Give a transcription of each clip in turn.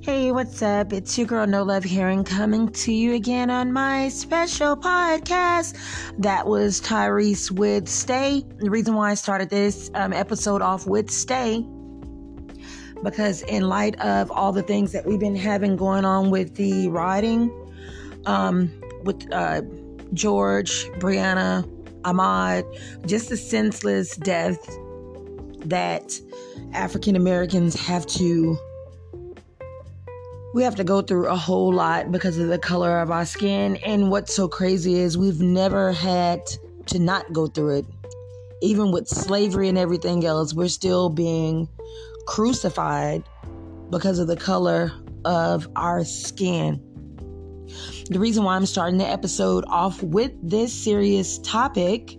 Hey, what's up? It's your girl No Love Hearing coming to you again on my special podcast. That was Tyrese with Stay. The reason why I started this um, episode off with Stay, because in light of all the things that we've been having going on with the writing, um, with uh, George, Breonna, Ahmaud, just the senseless death that African Americans have to we have to go through a whole lot because of the color of our skin. And what's so crazy is we've never had to not go through it. Even with slavery and everything else, we're still being crucified because of the color of our skin. The reason why I'm starting the episode off with this serious topic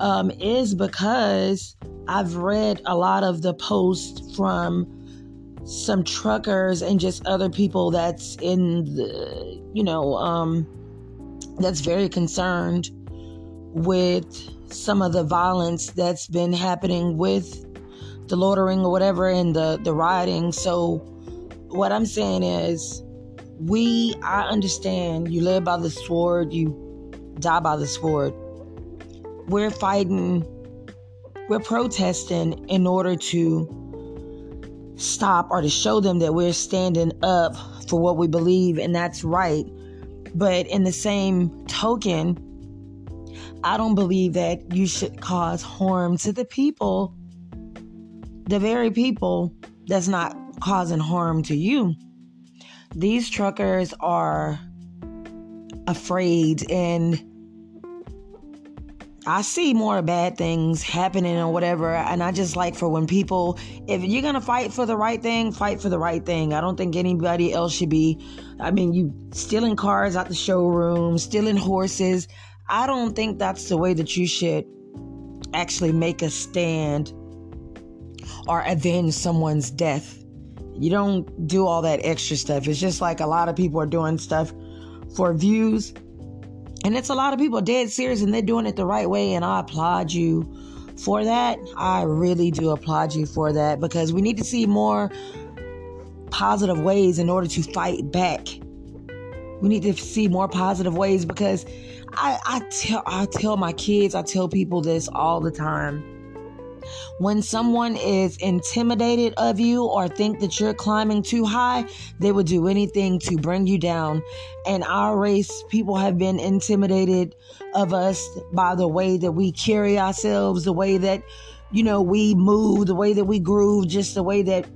um, is because I've read a lot of the posts from some truckers and just other people that's in the you know um that's very concerned with some of the violence that's been happening with the loitering or whatever and the the rioting. So what i'm saying is we i understand you live by the sword you die by the sword we're fighting we're protesting in order to stop or to show them that we're standing up for what we believe and that's right. But in the same token, I don't believe that you should cause harm to the people, the very people that's not causing harm to you. These truckers are afraid and I see more bad things happening or whatever. And I just like for when people, if you're going to fight for the right thing, fight for the right thing. I don't think anybody else should be, I mean, you stealing cars out the showroom, stealing horses. I don't think that's the way that you should actually make a stand or avenge someone's death. You don't do all that extra stuff. It's just like a lot of people are doing stuff for views and it's a lot of people dead serious and they're doing it the right way. And I applaud you for that. I really do applaud you for that because we need to see more positive ways in order to fight back. We need to see more positive ways because I, I tell I tell my kids, I tell people this all the time when someone is intimidated of you or think that you're climbing too high, they would do anything to bring you down. And our race, people have been intimidated of us by the way that we carry ourselves, the way that, you know, we move, the way that we groove, just the way that,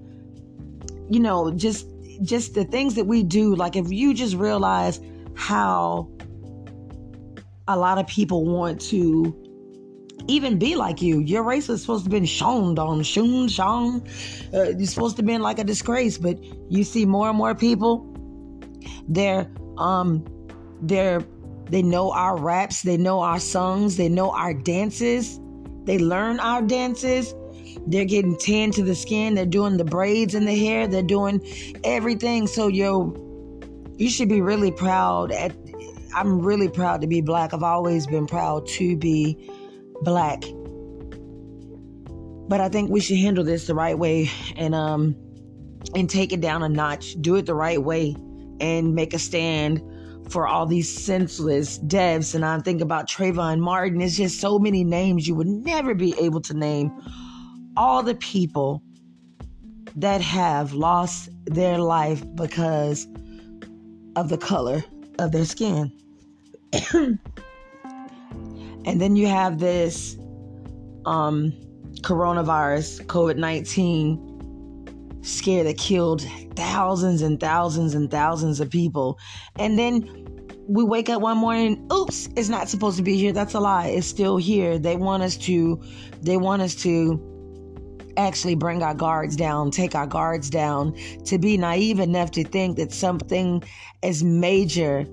you know, just just the things that we do. Like if you just realize how a lot of people want to even be like you. Your race is supposed to be shown on shun shong. Uh, you're supposed to be like a disgrace, but you see more and more people. They're um, they're they know our raps, they know our songs, they know our dances, they learn our dances. They're getting tan to the skin. They're doing the braids in the hair. They're doing everything. So yo, you should be really proud. At I'm really proud to be black. I've always been proud to be black. But I think we should handle this the right way and um and take it down a notch, do it the right way and make a stand for all these senseless deaths. And I think about Trayvon Martin. It's just so many names you would never be able to name. All the people that have lost their life because of the color of their skin. And then you have this um, coronavirus, COVID 19 scare that killed thousands and thousands and thousands of people. And then we wake up one morning, oops, it's not supposed to be here. That's a lie. It's still here. They want us to, they want us to actually bring our guards down, take our guards down, to be naive enough to think that something as major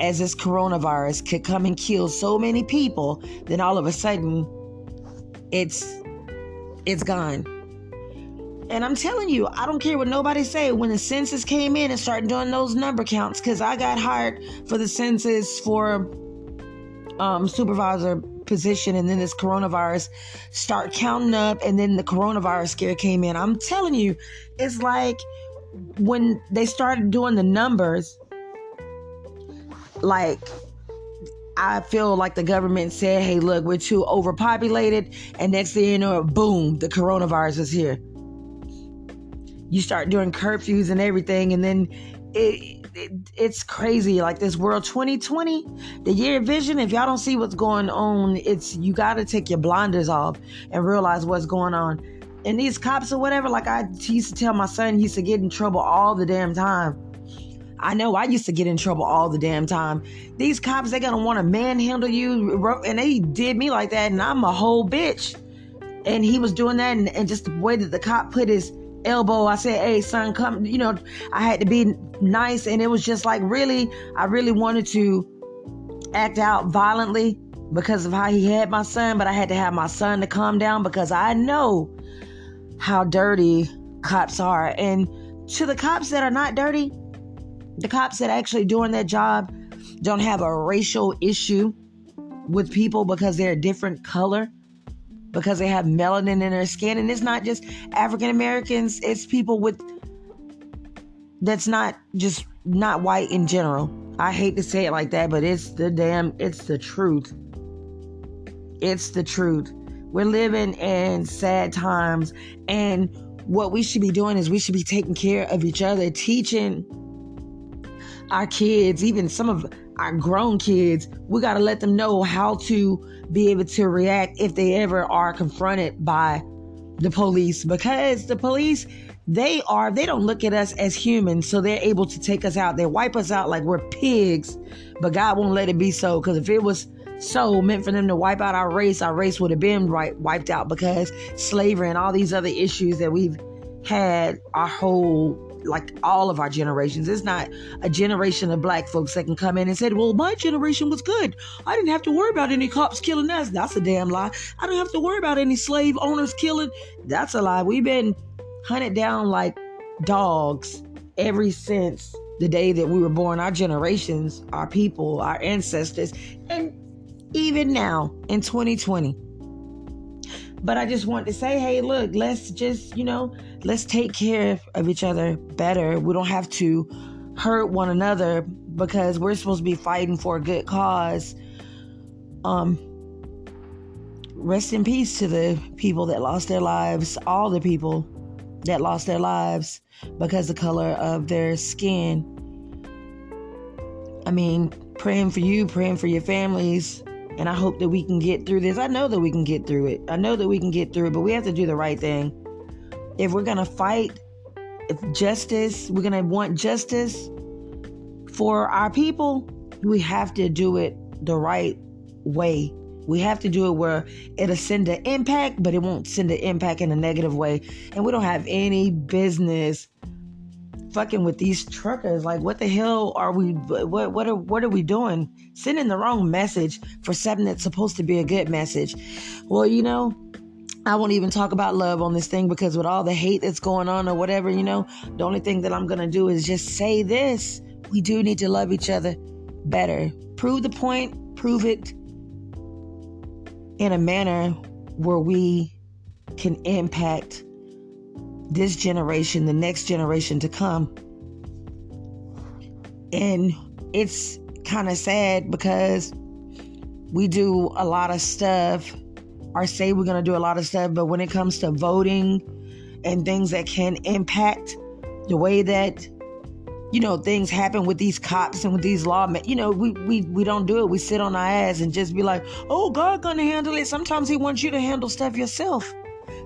as this coronavirus could come and kill so many people, then all of a sudden it's it's gone. And I'm telling you, I don't care what nobody say. When the census came in and started doing those number counts, because I got hired for the census for um, supervisor position, and then this coronavirus start counting up, and then the coronavirus scare came in. I'm telling you, it's like when they started doing the numbers, like I feel like the government said, hey, look, we're too overpopulated. And next thing you know, boom, the coronavirus is here. You start doing curfews and everything, and then it, it, it's crazy. Like this world 2020, the year of vision, if y'all don't see what's going on, it's you got to take your blinders off and realize what's going on. And these cops or whatever, like I used to tell my son, he used to get in trouble all the damn time I know I used to get in trouble all the damn time. These cops, they gonna want to manhandle you, and they did me like that, and I'm a whole bitch. And he was doing that, and, and just the way that the cop put his elbow, I said, "Hey, son, come." You know, I had to be nice, and it was just like really, I really wanted to act out violently because of how he had my son, but I had to have my son to calm down because I know how dirty cops are. And to the cops that are not dirty, the cops that actually doing their job don't have a racial issue with people because they're a different color, because they have melanin in their skin. And it's not just African Americans, it's people with that's not just not white in general. I hate to say it like that, but it's the damn it's the truth. It's the truth. We're living in sad times and what we should be doing is we should be taking care of each other, teaching our kids, even some of our grown kids, we got to let them know how to be able to react if they ever are confronted by the police. Because the police they are they don't look at us as humans so they're able to take us out. They wipe us out like we're pigs but god won't let it be so. Because if it was so meant for them to wipe out our race our race would have been right, wiped out because slavery and all these other issues that we've had our whole like all of our generations. It's not a generation of black folks that can come in and say, well, my generation was good. I didn't have to worry about any cops killing us. That's a damn lie. I don't have to worry about any slave owners killing. That's a lie. We've been hunted down like dogs ever since the day that we were born. Our generations, our people, our ancestors, and even now in 2020. But I just want to say, hey, look, let's just, you know, let's take care of each other better. We don't have to hurt one another because we're supposed to be fighting for a good cause. Um, rest in peace to the people that lost their lives, all the people that lost their lives because the color of their skin. I mean, praying for you, praying for your families, and I hope that we can get through this. I know that we can get through it. I know that we can get through it, but we have to do the right thing. If we're going to fight justice, we're going to want justice for our people, we have to do it the right way. We have to do it where it'll send an impact, but it won't send an impact in a negative way. And we don't have any business fucking with these truckers. Like, what the hell are we? What what are what are we doing? Sending the wrong message for something that's supposed to be a good message. Well, you know, I won't even talk about love on this thing because with all the hate that's going on or whatever, you know, the only thing that I'm gonna do is just say this: we do need to love each other better. Prove the point. Prove it in a manner where we can impact this generation, the next generation to come. And it's kind of sad because we do a lot of stuff or say we're going to do a lot of stuff, but when it comes to voting and things that can impact the way that you know things happen with these cops and with these lawmen you know we, we we don't do it we sit on our ass and just be like oh god gonna handle it sometimes he wants you to handle stuff yourself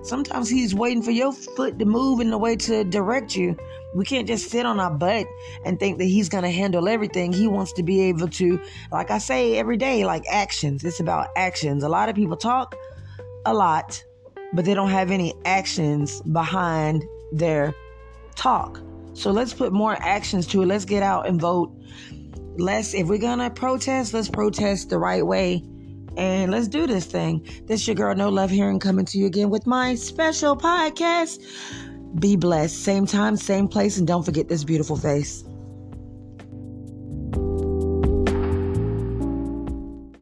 Sometimes he's waiting for your foot to move in the way to direct you. We can't just sit on our butt and think that he's to handle everything. He wants to be able to, like I say every day, like actions. It's about actions. A lot of people talk a lot, but they don't have any actions behind their talk. So let's put more actions to it. Let's get out and vote. Let's, if we're to protest, let's protest the right way and let's do this thing. This your girl, No Love Hearing, coming to you again with my special podcast. Be blessed. Same time, same place, and don't forget this beautiful face.